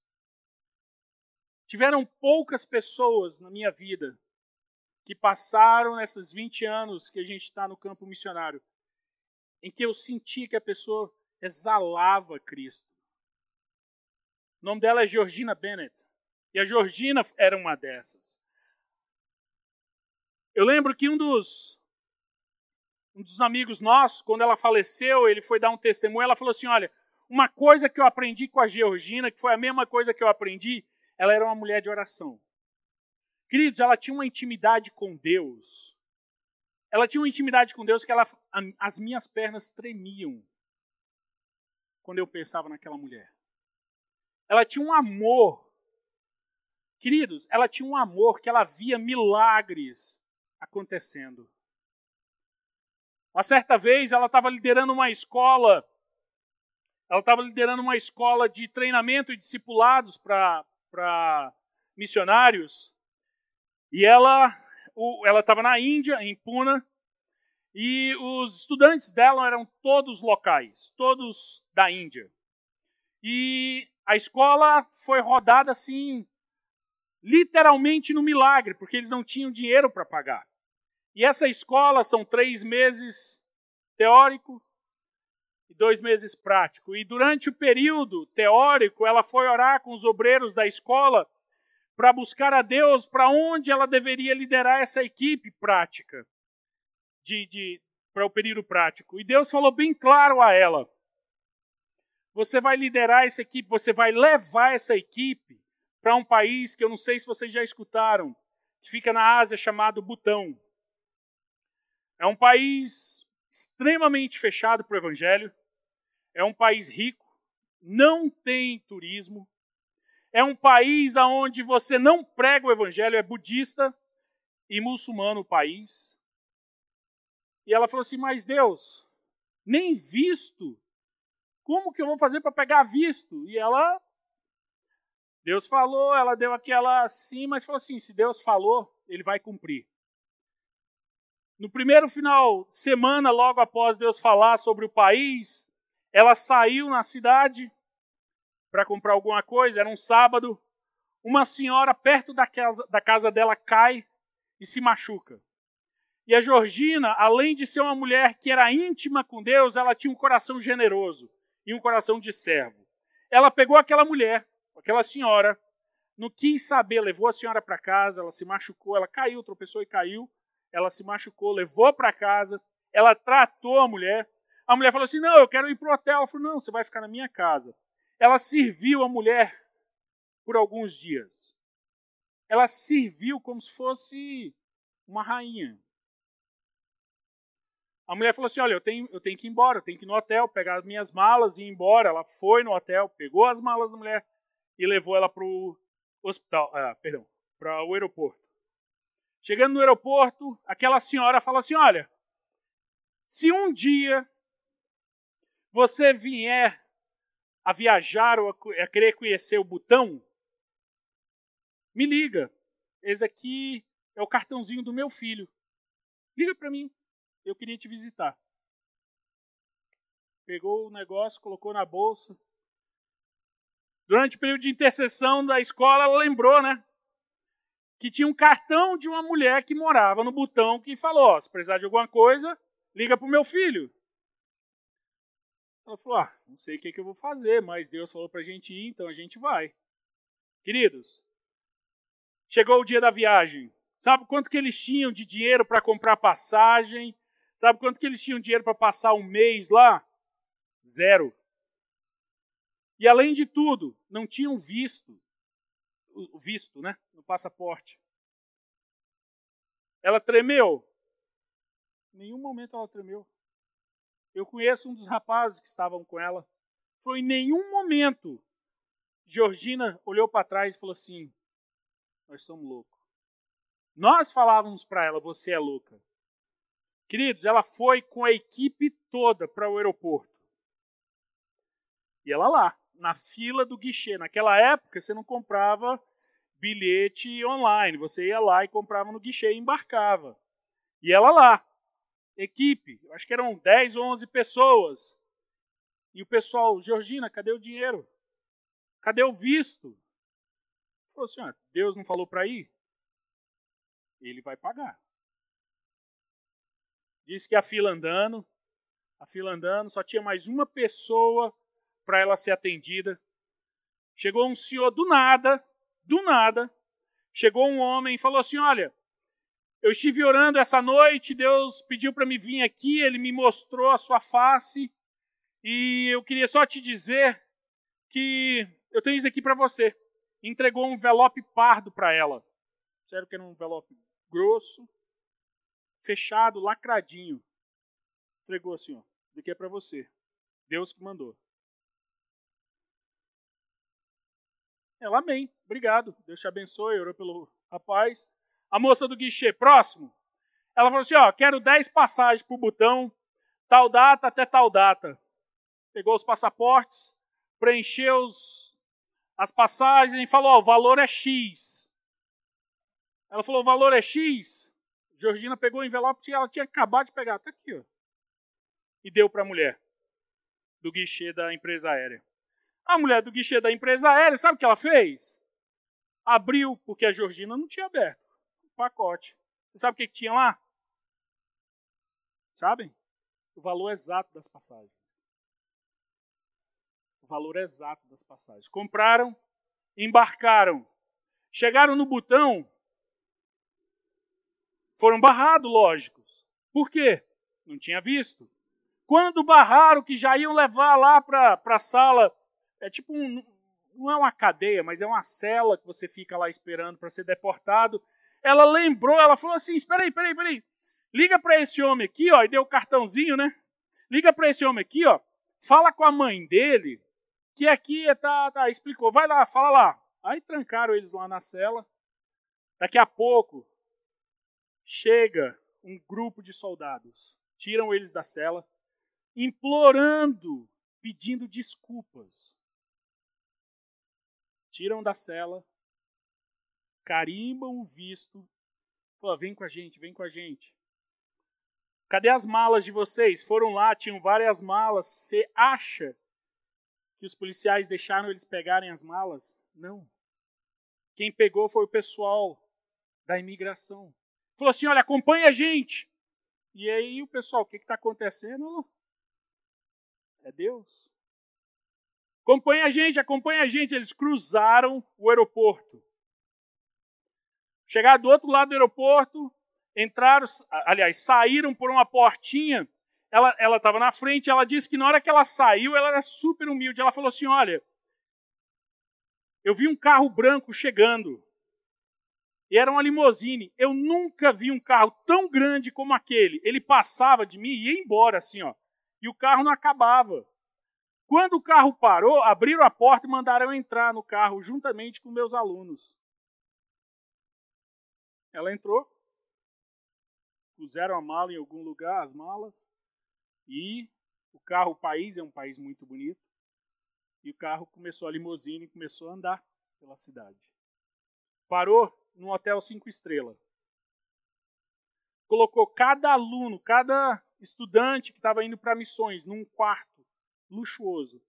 Tiveram poucas pessoas na minha vida que passaram nesses 20 anos que a gente está no campo missionário, em que eu senti que a pessoa exalava Cristo. O nome dela é Georgina Bennett. E a Georgina era uma dessas. Eu lembro que um dos, um dos amigos nossos, quando ela faleceu, ele foi dar um testemunho, ela falou assim: Olha, uma coisa que eu aprendi com a Georgina, que foi a mesma coisa que eu aprendi, ela era uma mulher de oração. Queridos, ela tinha uma intimidade com Deus. Ela tinha uma intimidade com Deus que ela, as minhas pernas tremiam quando eu pensava naquela mulher. Ela tinha um amor. Queridos, ela tinha um amor que ela via milagres acontecendo. Uma certa vez ela estava liderando uma escola ela estava liderando uma escola de treinamento e discipulados para missionários. E ela ela estava na Índia, em Puna, e os estudantes dela eram todos locais, todos da Índia. E a escola foi rodada assim, literalmente no milagre, porque eles não tinham dinheiro para pagar. E essa escola são três meses teórico e dois meses prático. E durante o período teórico, ela foi orar com os obreiros da escola para buscar a Deus para onde ela deveria liderar essa equipe prática de, de para o período prático. E Deus falou bem claro a ela: você vai liderar essa equipe, você vai levar essa equipe para um país que eu não sei se vocês já escutaram, que fica na Ásia chamado Butão. É um país extremamente fechado para o evangelho. É um país rico, não tem turismo, é um país onde você não prega o evangelho, é budista e muçulmano o país. E ela falou assim: Mas Deus, nem visto, como que eu vou fazer para pegar visto? E ela, Deus falou, ela deu aquela assim, mas falou assim: Se Deus falou, ele vai cumprir. No primeiro final de semana, logo após Deus falar sobre o país, ela saiu na cidade para comprar alguma coisa, era um sábado. Uma senhora perto da casa, da casa dela cai e se machuca. E a Georgina, além de ser uma mulher que era íntima com Deus, ela tinha um coração generoso e um coração de servo. Ela pegou aquela mulher, aquela senhora, não quis saber, levou a senhora para casa, ela se machucou, ela caiu, tropeçou e caiu, ela se machucou, levou para casa, ela tratou a mulher. A mulher falou assim: Não, eu quero ir para o hotel. Ela falou: Não, você vai ficar na minha casa ela serviu a mulher por alguns dias. Ela serviu como se fosse uma rainha. A mulher falou assim: Olha, eu tenho, eu tenho que ir embora, eu tenho que ir no hotel, pegar as minhas malas e ir embora. Ela foi no hotel, pegou as malas da mulher e levou ela para o hospital, ah, perdão, para o aeroporto. Chegando no aeroporto, aquela senhora fala assim: Olha, se um dia você vier a viajar ou a querer conhecer o Butão, me liga. Esse aqui é o cartãozinho do meu filho. Liga para mim. Eu queria te visitar. Pegou o negócio, colocou na bolsa. Durante o período de intercessão da escola, ela lembrou, né? Que tinha um cartão de uma mulher que morava no Butão que falou: oh, se precisar de alguma coisa, liga para o meu filho. Ela falou: Ah, não sei o que, que eu vou fazer, mas Deus falou para a gente ir, então a gente vai. Queridos, chegou o dia da viagem. Sabe quanto que eles tinham de dinheiro para comprar passagem? Sabe quanto que eles tinham dinheiro para passar um mês lá? Zero. E além de tudo, não tinham visto, o visto, né, no passaporte. Ela tremeu? Em nenhum momento ela tremeu. Eu conheço um dos rapazes que estavam com ela. Foi em nenhum momento Georgina olhou para trás e falou assim: Nós somos loucos. Nós falávamos para ela: Você é louca. Queridos, ela foi com a equipe toda para o aeroporto. E ela lá, na fila do guichê. Naquela época, você não comprava bilhete online. Você ia lá e comprava no guichê e embarcava. E ela lá, equipe, acho que eram 10 ou 11 pessoas. E o pessoal, Georgina, cadê o dinheiro? Cadê o visto? Falou assim: Deus não falou para ir? Ele vai pagar. Disse que a fila andando, a fila andando, só tinha mais uma pessoa para ela ser atendida. Chegou um senhor do nada, do nada, chegou um homem e falou assim: Olha, eu estive orando essa noite, Deus pediu para me vir aqui, ele me mostrou a sua face, e eu queria só te dizer que eu tenho isso aqui para você. Entregou um envelope pardo para ela. Sério que era um envelope grosso, fechado, lacradinho. Entregou assim, ó. Isso aqui é para você. Deus que mandou. Ela, amém. Obrigado. Deus te abençoe. Orou pelo rapaz. A moça do guichê, próximo. Ela falou assim: ó, quero 10 passagens para o botão, tal data até tal data. pegou os passaportes, preencheu os, as passagens e falou: oh, o valor é X. Ela falou: o valor é X. Georgina pegou o envelope que ela tinha acabado de pegar, está aqui, ó. E deu para a mulher do guichê da empresa aérea. A mulher do guichê da empresa aérea, sabe o que ela fez? Abriu, porque a Georgina não tinha aberto o pacote. Você sabe o que, que tinha lá? Sabem? O valor exato das passagens. O valor exato das passagens. Compraram, embarcaram, chegaram no botão, foram barrados, lógicos. Por quê? Não tinha visto. Quando barraram que já iam levar lá para a sala, é tipo um, não é uma cadeia, mas é uma cela que você fica lá esperando para ser deportado. Ela lembrou, ela falou assim: espera aí, espera aí, espera aí. Liga para esse homem aqui, ó, e deu o cartãozinho, né? Liga para esse homem aqui, ó. Fala com a mãe dele, que aqui tá, tá, explicou. Vai lá, fala lá. Aí trancaram eles lá na cela. Daqui a pouco chega um grupo de soldados, tiram eles da cela, implorando, pedindo desculpas. Tiram da cela, carimbam o visto, Pô, vem com a gente, vem com a gente. Cadê as malas de vocês? Foram lá, tinham várias malas. Você acha que os policiais deixaram eles pegarem as malas? Não. Quem pegou foi o pessoal da imigração. Falou assim: olha, acompanha a gente. E aí o pessoal, o que está acontecendo? É Deus. Acompanha a gente, acompanha a gente. Eles cruzaram o aeroporto. Chegaram do outro lado do aeroporto, entraram, aliás, saíram por uma portinha. Ela estava na frente, ela disse que na hora que ela saiu, ela era super humilde. Ela falou assim: Olha, eu vi um carro branco chegando. E era uma limousine. Eu nunca vi um carro tão grande como aquele. Ele passava de mim e ia embora, assim, ó. E o carro não acabava. Quando o carro parou, abriram a porta e mandaram eu entrar no carro juntamente com meus alunos. Ela entrou, puseram a mala em algum lugar, as malas, e o carro, o país é um país muito bonito, e o carro começou a limusine e começou a andar pela cidade. Parou num hotel cinco estrelas. Colocou cada aluno, cada estudante que estava indo para missões num quarto luxuoso.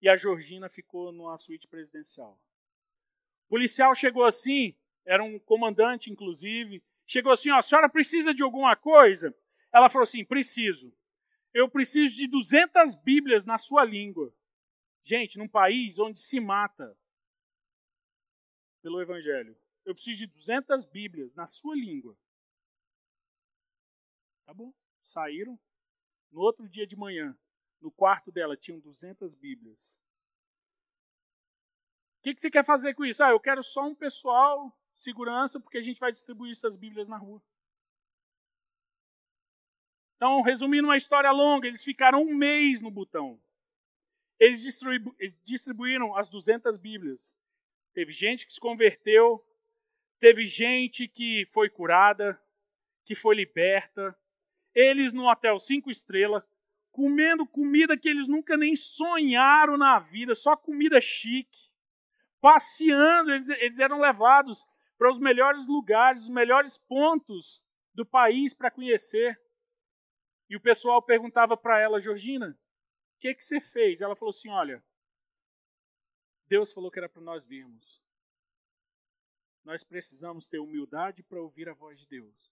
E a Georgina ficou numa suíte presidencial. O policial chegou assim, era um comandante, inclusive, chegou assim: ó, a senhora precisa de alguma coisa? Ela falou assim: preciso. Eu preciso de 200 Bíblias na sua língua. Gente, num país onde se mata pelo Evangelho, eu preciso de 200 Bíblias na sua língua. Tá bom? Saíram. No outro dia de manhã, no quarto dela tinham 200 Bíblias. O que, que você quer fazer com isso? Ah, eu quero só um pessoal segurança, porque a gente vai distribuir essas Bíblias na rua. Então, resumindo uma história longa, eles ficaram um mês no botão. Eles distribu distribuíram as 200 Bíblias. Teve gente que se converteu, teve gente que foi curada, que foi liberta. Eles no hotel cinco estrelas, comendo comida que eles nunca nem sonharam na vida, só comida chique. Passeando, eles, eles eram levados para os melhores lugares, os melhores pontos do país para conhecer. E o pessoal perguntava para ela, Georgina, o que, que você fez? Ela falou assim: olha, Deus falou que era para nós virmos. Nós precisamos ter humildade para ouvir a voz de Deus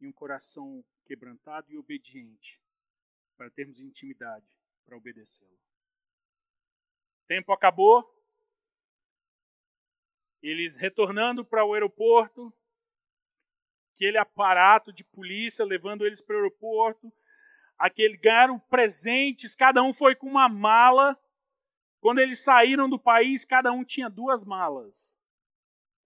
e um coração quebrantado e obediente para termos intimidade para obedecê-lo. Tempo acabou, eles retornando para o aeroporto, aquele aparato de polícia levando eles para o aeroporto, aquele ganharam presentes, cada um foi com uma mala. Quando eles saíram do país, cada um tinha duas malas.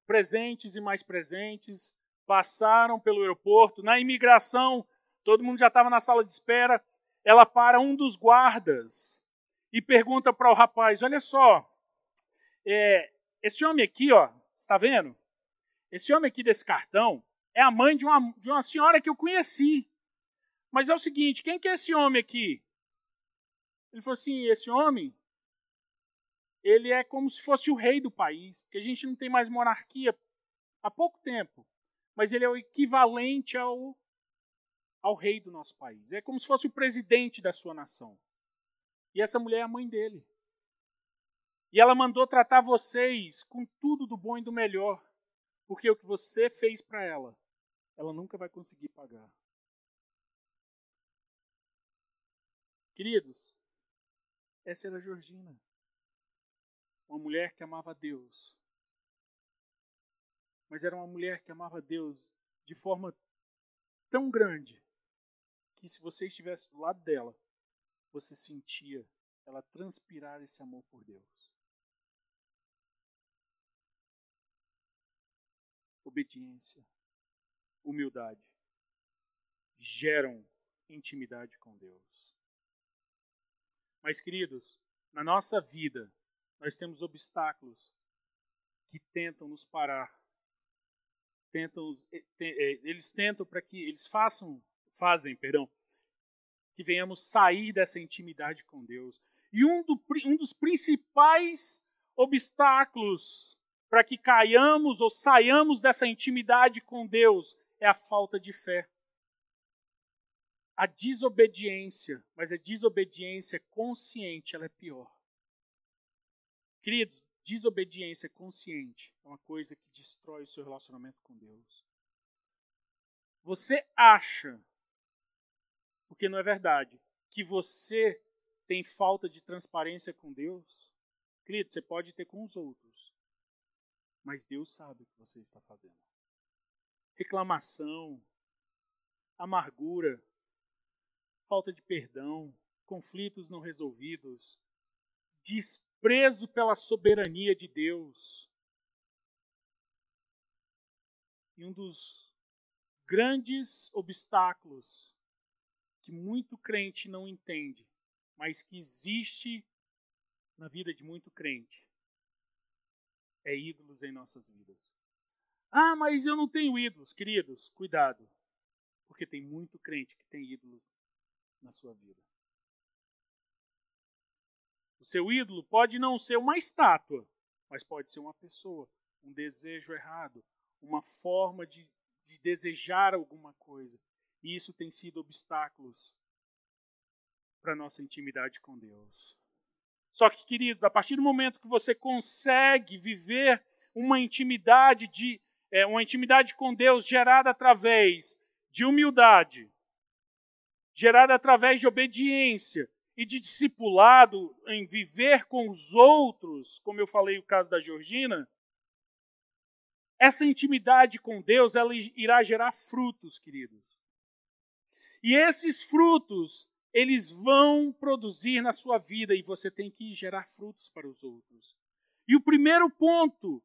Presentes e mais presentes, passaram pelo aeroporto. Na imigração, todo mundo já estava na sala de espera. Ela para um dos guardas e pergunta para o rapaz: Olha só, é, esse homem aqui, ó, está vendo? Esse homem aqui desse cartão é a mãe de uma, de uma senhora que eu conheci. Mas é o seguinte, quem que é esse homem aqui? Ele falou assim: esse homem, ele é como se fosse o rei do país, porque a gente não tem mais monarquia há pouco tempo, mas ele é o equivalente ao, ao rei do nosso país. É como se fosse o presidente da sua nação. E essa mulher é a mãe dele. E ela mandou tratar vocês com tudo do bom e do melhor, porque o que você fez para ela, ela nunca vai conseguir pagar. Queridos, essa era Georgina. Uma mulher que amava Deus. Mas era uma mulher que amava Deus de forma tão grande que se você estivesse do lado dela, você sentia ela transpirar esse amor por Deus. Obediência, humildade geram intimidade com Deus. Mas, queridos, na nossa vida, nós temos obstáculos que tentam nos parar. Tentam, eh, eh, eles tentam para que eles façam, fazem, perdão, que venhamos sair dessa intimidade com Deus. E um, do, um dos principais obstáculos para que caiamos ou saiamos dessa intimidade com Deus é a falta de fé a desobediência, mas a desobediência consciente, ela é pior. Queridos, desobediência consciente é uma coisa que destrói o seu relacionamento com Deus. Você acha, porque não é verdade, que você tem falta de transparência com Deus? Querido, você pode ter com os outros, mas Deus sabe o que você está fazendo. Reclamação, amargura, falta de perdão, conflitos não resolvidos, desprezo pela soberania de Deus. E um dos grandes obstáculos que muito crente não entende, mas que existe na vida de muito crente, é ídolos em nossas vidas. Ah, mas eu não tenho ídolos, queridos, cuidado, porque tem muito crente que tem ídolos na sua vida. O seu ídolo pode não ser uma estátua, mas pode ser uma pessoa, um desejo errado, uma forma de, de desejar alguma coisa. E isso tem sido obstáculos para nossa intimidade com Deus. Só que, queridos, a partir do momento que você consegue viver uma intimidade de é, uma intimidade com Deus gerada através de humildade, gerada através de obediência e de discipulado em viver com os outros, como eu falei o caso da Georgina, essa intimidade com Deus, ela irá gerar frutos, queridos. E esses frutos, eles vão produzir na sua vida e você tem que gerar frutos para os outros. E o primeiro ponto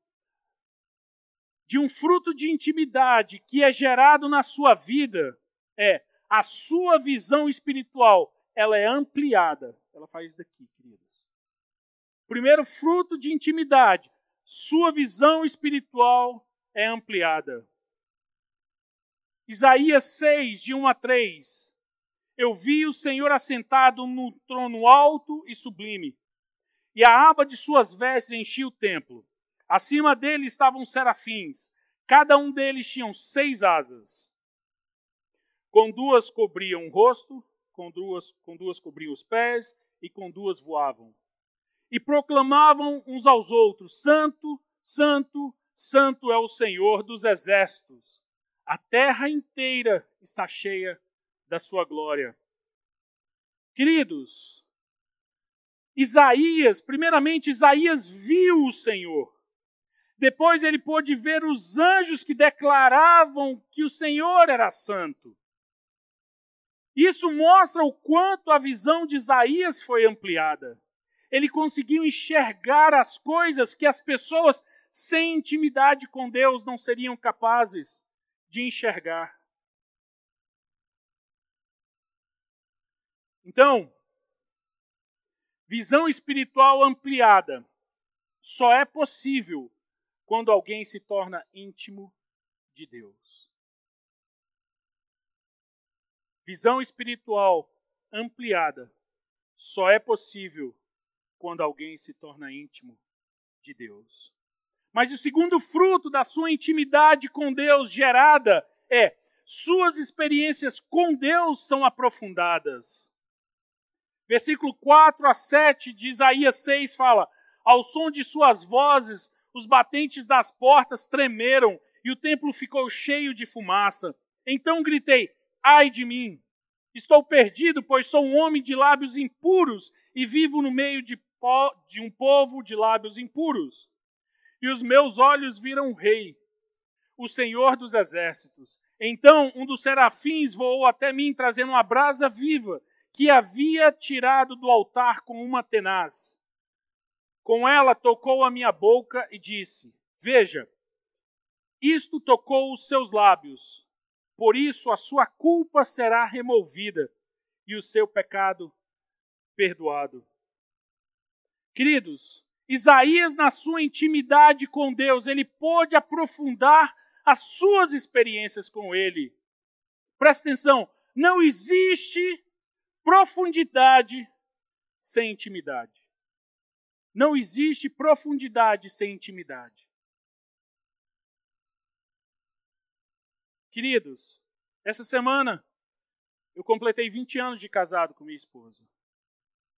de um fruto de intimidade que é gerado na sua vida é a sua visão espiritual ela é ampliada. Ela faz daqui, queridos. Primeiro fruto de intimidade, sua visão espiritual é ampliada. Isaías 6, de 1 a 3. Eu vi o Senhor assentado no trono alto e sublime, e a aba de suas vestes enchia o templo. Acima dele estavam serafins, cada um deles tinha seis asas. Com duas cobriam o rosto, com duas, com duas cobriam os pés, e com duas voavam. E proclamavam uns aos outros: Santo, Santo, Santo é o Senhor dos exércitos. A terra inteira está cheia da sua glória. Queridos, Isaías, primeiramente, Isaías viu o Senhor. Depois ele pôde ver os anjos que declaravam que o Senhor era santo. Isso mostra o quanto a visão de Isaías foi ampliada. Ele conseguiu enxergar as coisas que as pessoas sem intimidade com Deus não seriam capazes de enxergar. Então, visão espiritual ampliada só é possível quando alguém se torna íntimo de Deus visão espiritual ampliada só é possível quando alguém se torna íntimo de Deus. Mas o segundo fruto da sua intimidade com Deus gerada é suas experiências com Deus são aprofundadas. Versículo 4 a 7 de Isaías 6 fala: Ao som de suas vozes, os batentes das portas tremeram e o templo ficou cheio de fumaça. Então gritei: Ai de mim! Estou perdido, pois sou um homem de lábios impuros e vivo no meio de, de um povo de lábios impuros. E os meus olhos viram o Rei, o Senhor dos Exércitos. Então um dos serafins voou até mim, trazendo uma brasa viva que havia tirado do altar com uma tenaz. Com ela tocou a minha boca e disse: Veja, isto tocou os seus lábios por isso a sua culpa será removida e o seu pecado perdoado. Queridos, Isaías, na sua intimidade com Deus, ele pôde aprofundar as suas experiências com Ele. Presta atenção, não existe profundidade sem intimidade. Não existe profundidade sem intimidade. Queridos, essa semana eu completei 20 anos de casado com minha esposa.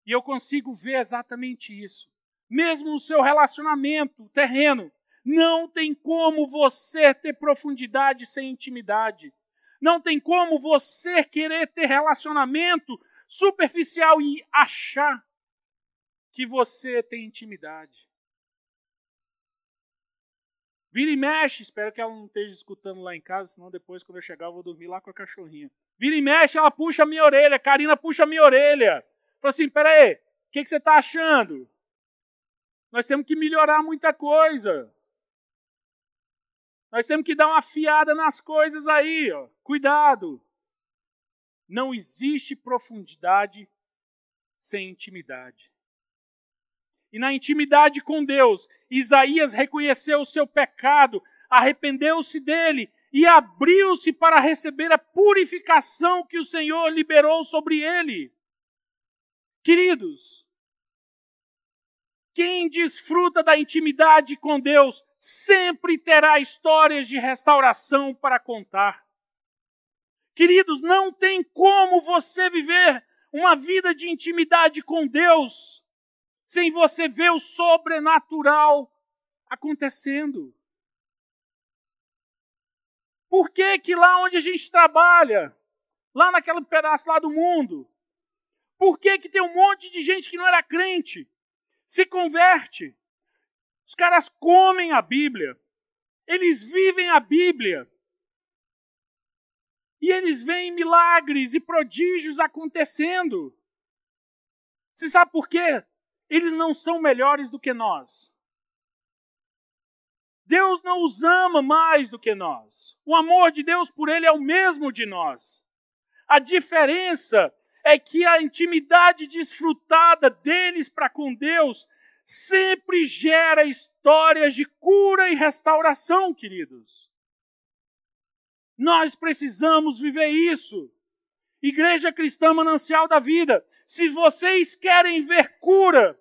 E eu consigo ver exatamente isso. Mesmo no seu relacionamento terreno, não tem como você ter profundidade sem intimidade. Não tem como você querer ter relacionamento superficial e achar que você tem intimidade. Vira e mexe, espero que ela não esteja escutando lá em casa, senão depois, quando eu chegar, eu vou dormir lá com a cachorrinha. Vira e mexe, ela puxa a minha orelha, Karina puxa a minha orelha. Fala assim: peraí, o que, que você está achando? Nós temos que melhorar muita coisa. Nós temos que dar uma fiada nas coisas aí, ó. Cuidado. Não existe profundidade sem intimidade. E na intimidade com Deus, Isaías reconheceu o seu pecado, arrependeu-se dele e abriu-se para receber a purificação que o Senhor liberou sobre ele. Queridos, quem desfruta da intimidade com Deus sempre terá histórias de restauração para contar. Queridos, não tem como você viver uma vida de intimidade com Deus sem você ver o sobrenatural acontecendo? Por que que lá onde a gente trabalha, lá naquele pedaço lá do mundo, por que que tem um monte de gente que não era crente, se converte? Os caras comem a Bíblia, eles vivem a Bíblia, e eles veem milagres e prodígios acontecendo. Você sabe por quê? Eles não são melhores do que nós. Deus não os ama mais do que nós. O amor de Deus por ele é o mesmo de nós. A diferença é que a intimidade desfrutada deles para com Deus sempre gera histórias de cura e restauração, queridos. Nós precisamos viver isso. Igreja Cristã Manancial da Vida, se vocês querem ver cura,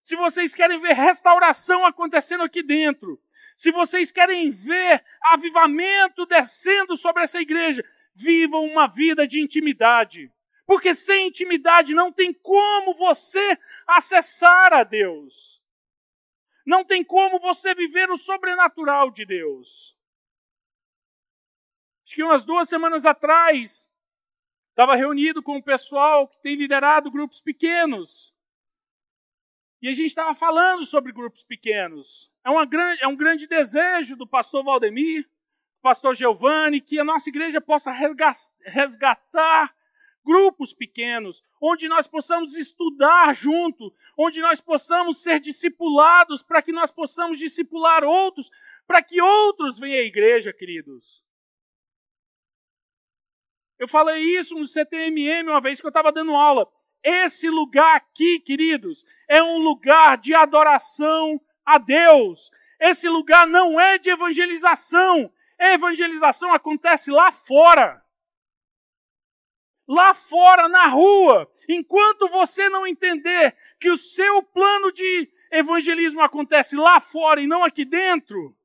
se vocês querem ver restauração acontecendo aqui dentro, se vocês querem ver avivamento descendo sobre essa igreja, vivam uma vida de intimidade. Porque sem intimidade não tem como você acessar a Deus. Não tem como você viver o sobrenatural de Deus. Acho que umas duas semanas atrás, estava reunido com o pessoal que tem liderado grupos pequenos. E a gente estava falando sobre grupos pequenos. É, uma grande, é um grande desejo do pastor Valdemir, do pastor Giovanni, que a nossa igreja possa resgatar grupos pequenos, onde nós possamos estudar junto, onde nós possamos ser discipulados, para que nós possamos discipular outros, para que outros venham à igreja, queridos. Eu falei isso no CTMM uma vez que eu estava dando aula. Esse lugar aqui, queridos, é um lugar de adoração a Deus. Esse lugar não é de evangelização. A evangelização acontece lá fora. Lá fora, na rua, enquanto você não entender que o seu plano de evangelismo acontece lá fora e não aqui dentro,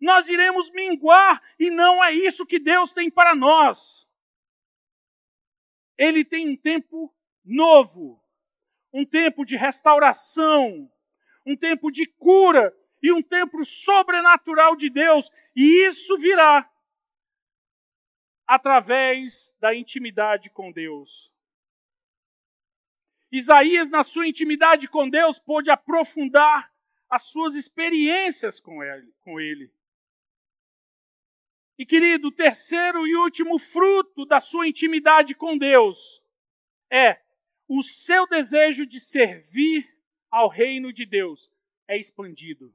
nós iremos minguar e não é isso que Deus tem para nós. Ele tem um tempo novo, um tempo de restauração, um tempo de cura e um tempo sobrenatural de Deus, e isso virá através da intimidade com Deus. Isaías, na sua intimidade com Deus, pôde aprofundar as suas experiências com ele. Com ele. E querido, o terceiro e último fruto da sua intimidade com Deus é o seu desejo de servir ao reino de Deus é expandido.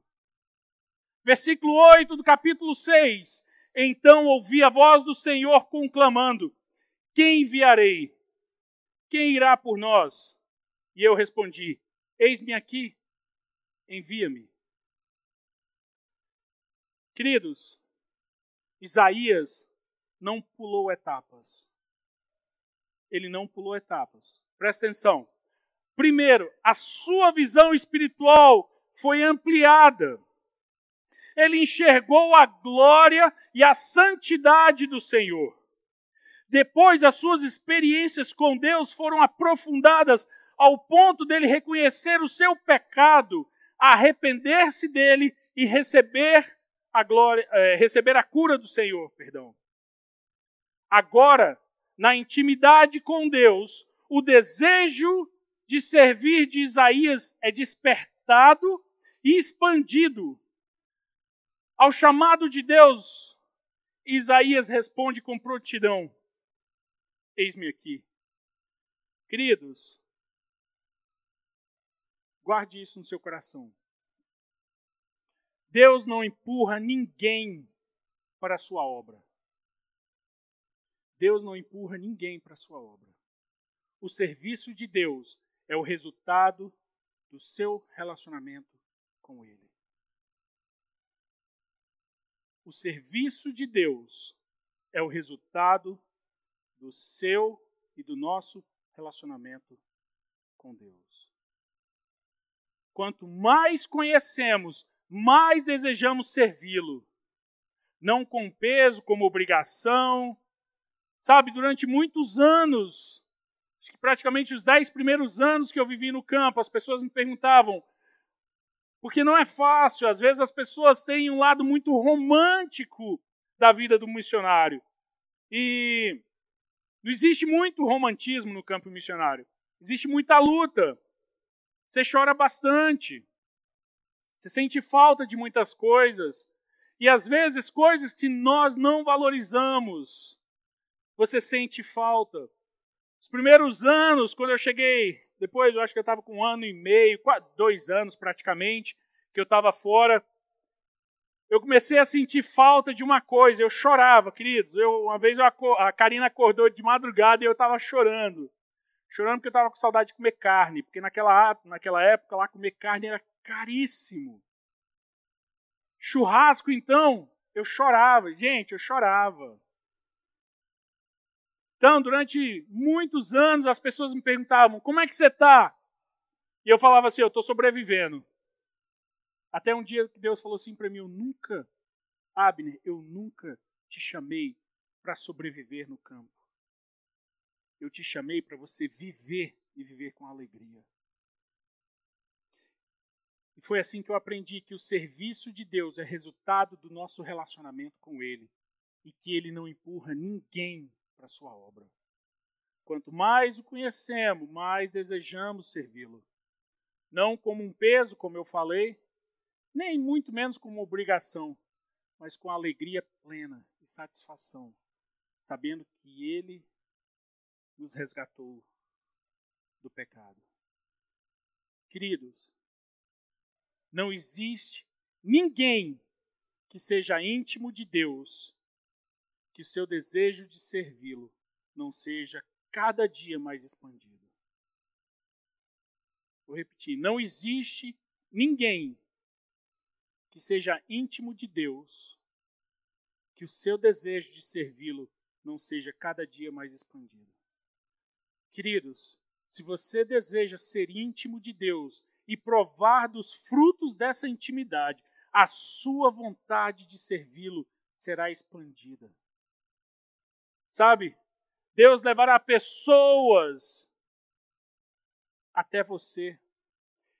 Versículo 8 do capítulo 6. Então ouvi a voz do Senhor conclamando: Quem enviarei? Quem irá por nós? E eu respondi: Eis-me aqui, envia-me. Queridos, Isaías não pulou etapas. Ele não pulou etapas. Presta atenção. Primeiro, a sua visão espiritual foi ampliada ele enxergou a glória e a santidade do Senhor. Depois, as suas experiências com Deus foram aprofundadas ao ponto dele reconhecer o seu pecado, arrepender-se dele e receber a glória, é, receber a cura do Senhor, perdão. Agora, na intimidade com Deus, o desejo de servir de Isaías é despertado e expandido ao chamado de Deus, Isaías responde com prontidão: Eis-me aqui. Queridos, guarde isso no seu coração. Deus não empurra ninguém para a sua obra. Deus não empurra ninguém para a sua obra. O serviço de Deus é o resultado do seu relacionamento com Ele o serviço de Deus é o resultado do seu e do nosso relacionamento com Deus. Quanto mais conhecemos, mais desejamos servi-lo. Não com peso, como obrigação. Sabe, durante muitos anos, praticamente os dez primeiros anos que eu vivi no campo, as pessoas me perguntavam: porque não é fácil, às vezes as pessoas têm um lado muito romântico da vida do missionário. E não existe muito romantismo no campo missionário. Existe muita luta. Você chora bastante. Você sente falta de muitas coisas. E às vezes coisas que nós não valorizamos. Você sente falta. Os primeiros anos, quando eu cheguei depois eu acho que eu estava com um ano e meio, dois anos praticamente, que eu estava fora. Eu comecei a sentir falta de uma coisa, eu chorava, queridos. Eu, uma vez eu, a Karina acordou de madrugada e eu estava chorando. Chorando porque eu estava com saudade de comer carne, porque naquela, naquela época lá comer carne era caríssimo. Churrasco, então, eu chorava. Gente, eu chorava. Então, durante muitos anos, as pessoas me perguntavam: como é que você está? E eu falava assim: eu estou sobrevivendo. Até um dia que Deus falou assim para mim: eu nunca, Abner, eu nunca te chamei para sobreviver no campo. Eu te chamei para você viver e viver com alegria. E foi assim que eu aprendi que o serviço de Deus é resultado do nosso relacionamento com Ele e que Ele não empurra ninguém para sua obra. Quanto mais o conhecemos, mais desejamos servi-lo. Não como um peso, como eu falei, nem muito menos como obrigação, mas com alegria plena e satisfação, sabendo que Ele nos resgatou do pecado. Queridos, não existe ninguém que seja íntimo de Deus que seu desejo de servi-lo não seja cada dia mais expandido. Vou repetir: não existe ninguém que seja íntimo de Deus que o seu desejo de servi-lo não seja cada dia mais expandido. Queridos, se você deseja ser íntimo de Deus e provar dos frutos dessa intimidade, a sua vontade de servi-lo será expandida. Sabe? Deus levará pessoas até você.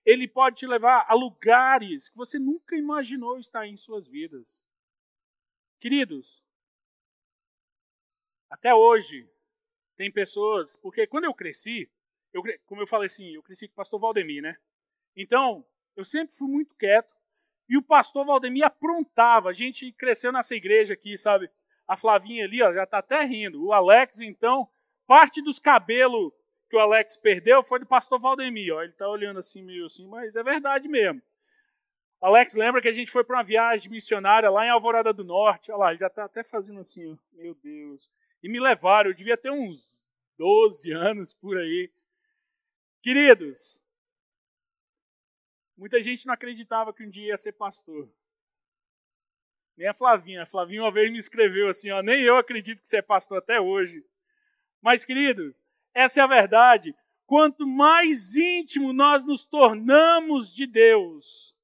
Ele pode te levar a lugares que você nunca imaginou estar em suas vidas. Queridos, até hoje tem pessoas, porque quando eu cresci, eu, como eu falei assim, eu cresci com o pastor Valdemir, né? Então, eu sempre fui muito quieto e o pastor Valdemir aprontava. A gente cresceu nessa igreja aqui, sabe? A Flavinha ali, ó, já está até rindo. O Alex, então, parte dos cabelos que o Alex perdeu foi do pastor Valdemir. Ó. Ele está olhando assim, meio assim, mas é verdade mesmo. Alex lembra que a gente foi para uma viagem missionária lá em Alvorada do Norte. Olha lá, ele já está até fazendo assim, ó. meu Deus. E me levaram, eu devia ter uns 12 anos por aí. Queridos, muita gente não acreditava que um dia ia ser pastor. Nem a Flavinha. A Flavinha uma vez me escreveu assim, ó, nem eu acredito que você é pastor até hoje. Mas, queridos, essa é a verdade. Quanto mais íntimo nós nos tornamos de Deus,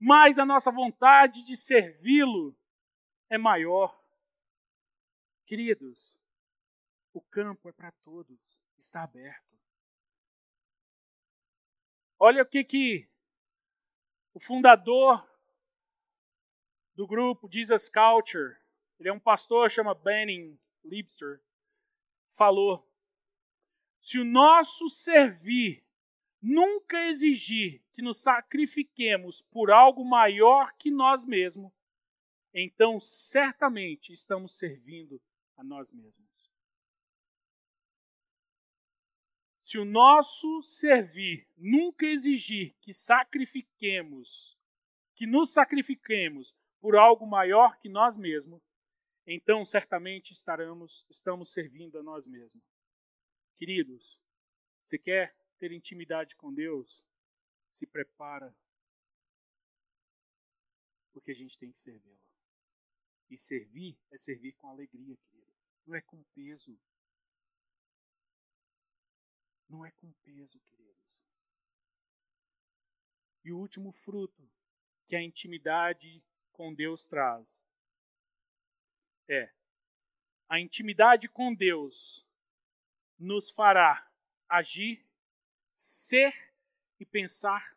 mais a nossa vontade de servi-lo é maior. Queridos, o campo é para todos, está aberto. Olha o que, que o fundador do grupo Jesus Culture, ele é um pastor, chama Benning Liebster, falou se o nosso servir nunca exigir que nos sacrifiquemos por algo maior que nós mesmos, então certamente estamos servindo a nós mesmos. Se o nosso servir nunca exigir que sacrifiquemos, que nos sacrifiquemos por algo maior que nós mesmos, então certamente estaremos, estamos servindo a nós mesmos. Queridos, você quer ter intimidade com Deus? Se prepara. Porque a gente tem que servi-lo. E servir é servir com alegria, querido. Não é com peso. Não é com peso, queridos. E o último fruto que a intimidade com Deus traz é a intimidade com Deus nos fará agir, ser e pensar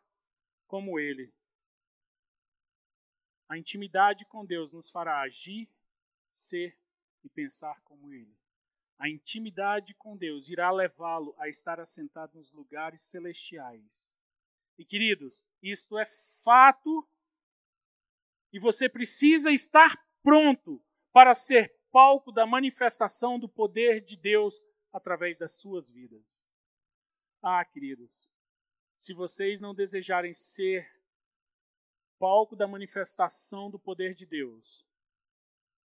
como Ele. A intimidade com Deus nos fará agir, ser e pensar como Ele. A intimidade com Deus irá levá-lo a estar assentado nos lugares celestiais. E queridos, isto é fato e você precisa estar pronto para ser palco da manifestação do poder de Deus através das suas vidas. Ah, queridos, se vocês não desejarem ser palco da manifestação do poder de Deus,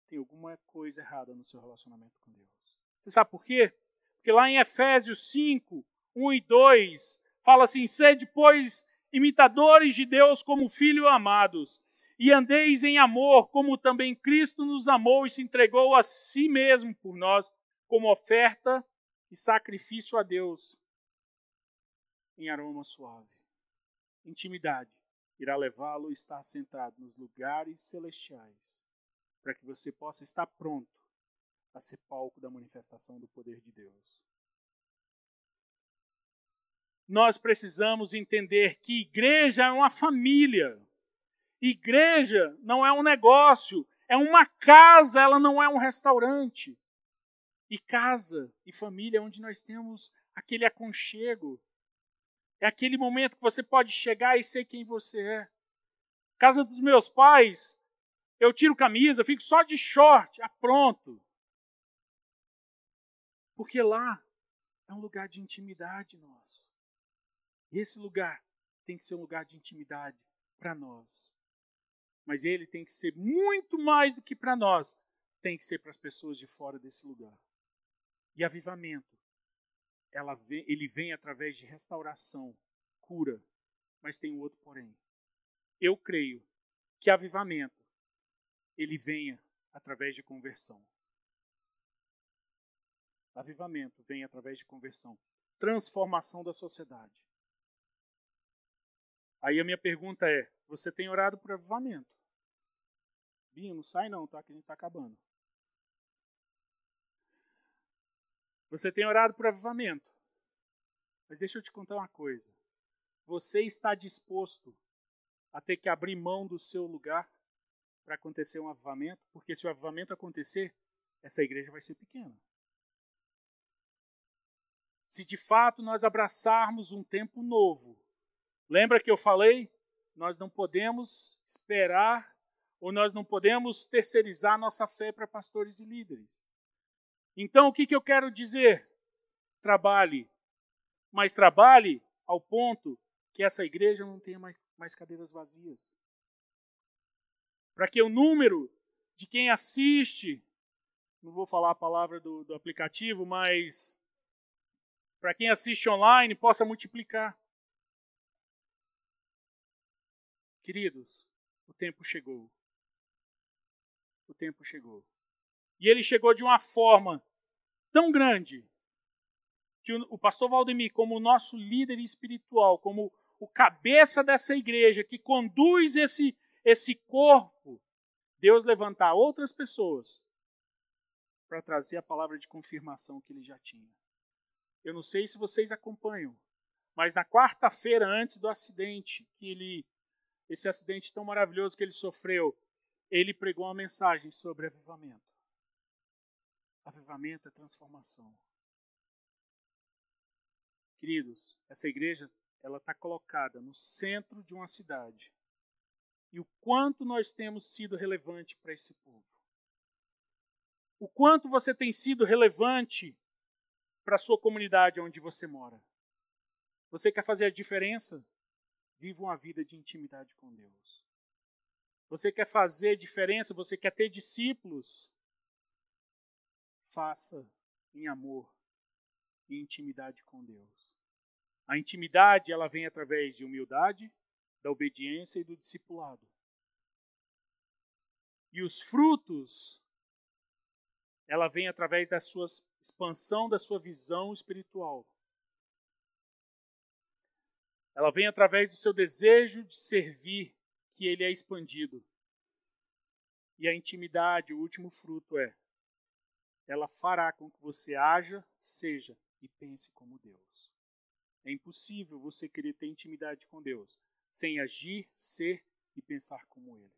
tem alguma coisa errada no seu relacionamento com Deus. Você sabe por quê? Porque lá em Efésios 5, 1 e 2, fala assim: sede, pois, imitadores de Deus como filhos amados, e andeis em amor, como também Cristo nos amou e se entregou a si mesmo por nós, como oferta e sacrifício a Deus em aroma suave. Intimidade irá levá-lo a estar sentado nos lugares celestiais, para que você possa estar pronto a ser palco da manifestação do poder de Deus. Nós precisamos entender que igreja é uma família. Igreja não é um negócio, é uma casa, ela não é um restaurante. E casa e família é onde nós temos aquele aconchego. É aquele momento que você pode chegar e ser quem você é. Casa dos meus pais, eu tiro camisa, fico só de short, ah, pronto. Porque lá é um lugar de intimidade nosso. E esse lugar tem que ser um lugar de intimidade para nós. Mas ele tem que ser muito mais do que para nós, tem que ser para as pessoas de fora desse lugar. E avivamento, vem, ele vem através de restauração, cura. Mas tem um outro porém. Eu creio que avivamento, ele venha através de conversão. Avivamento vem através de conversão. transformação da sociedade. Aí a minha pergunta é: você tem orado por avivamento? Binho, não sai não, tá? Que a gente está acabando. Você tem orado por avivamento. Mas deixa eu te contar uma coisa. Você está disposto a ter que abrir mão do seu lugar para acontecer um avivamento? Porque se o avivamento acontecer, essa igreja vai ser pequena. Se de fato nós abraçarmos um tempo novo, lembra que eu falei? Nós não podemos esperar ou nós não podemos terceirizar nossa fé para pastores e líderes. Então, o que, que eu quero dizer? Trabalhe, mas trabalhe ao ponto que essa igreja não tenha mais, cadeiras vazias. Para que o número de quem assiste, não vou falar a palavra do, do aplicativo, mas para quem assiste online possa multiplicar. Queridos, o tempo chegou. O tempo chegou. E ele chegou de uma forma tão grande que o, pastor Valdemir, como o nosso líder espiritual, como o cabeça dessa igreja que conduz esse, esse corpo, Deus levantar outras pessoas para trazer a palavra de confirmação que ele já tinha. Eu não sei se vocês acompanham, mas na quarta-feira antes do acidente que ele esse acidente tão maravilhoso que ele sofreu, ele pregou uma mensagem sobre avivamento. Avivamento é transformação. Queridos, essa igreja ela está colocada no centro de uma cidade. E o quanto nós temos sido relevante para esse povo. O quanto você tem sido relevante para a sua comunidade onde você mora. Você quer fazer a diferença? Viva uma vida de intimidade com Deus. Você quer fazer diferença? Você quer ter discípulos? faça em amor e intimidade com Deus. A intimidade, ela vem através de humildade, da obediência e do discipulado. E os frutos, ela vem através da sua expansão da sua visão espiritual. Ela vem através do seu desejo de servir, que ele é expandido. E a intimidade, o último fruto é ela fará com que você haja, seja e pense como Deus. É impossível você querer ter intimidade com Deus sem agir, ser e pensar como Ele.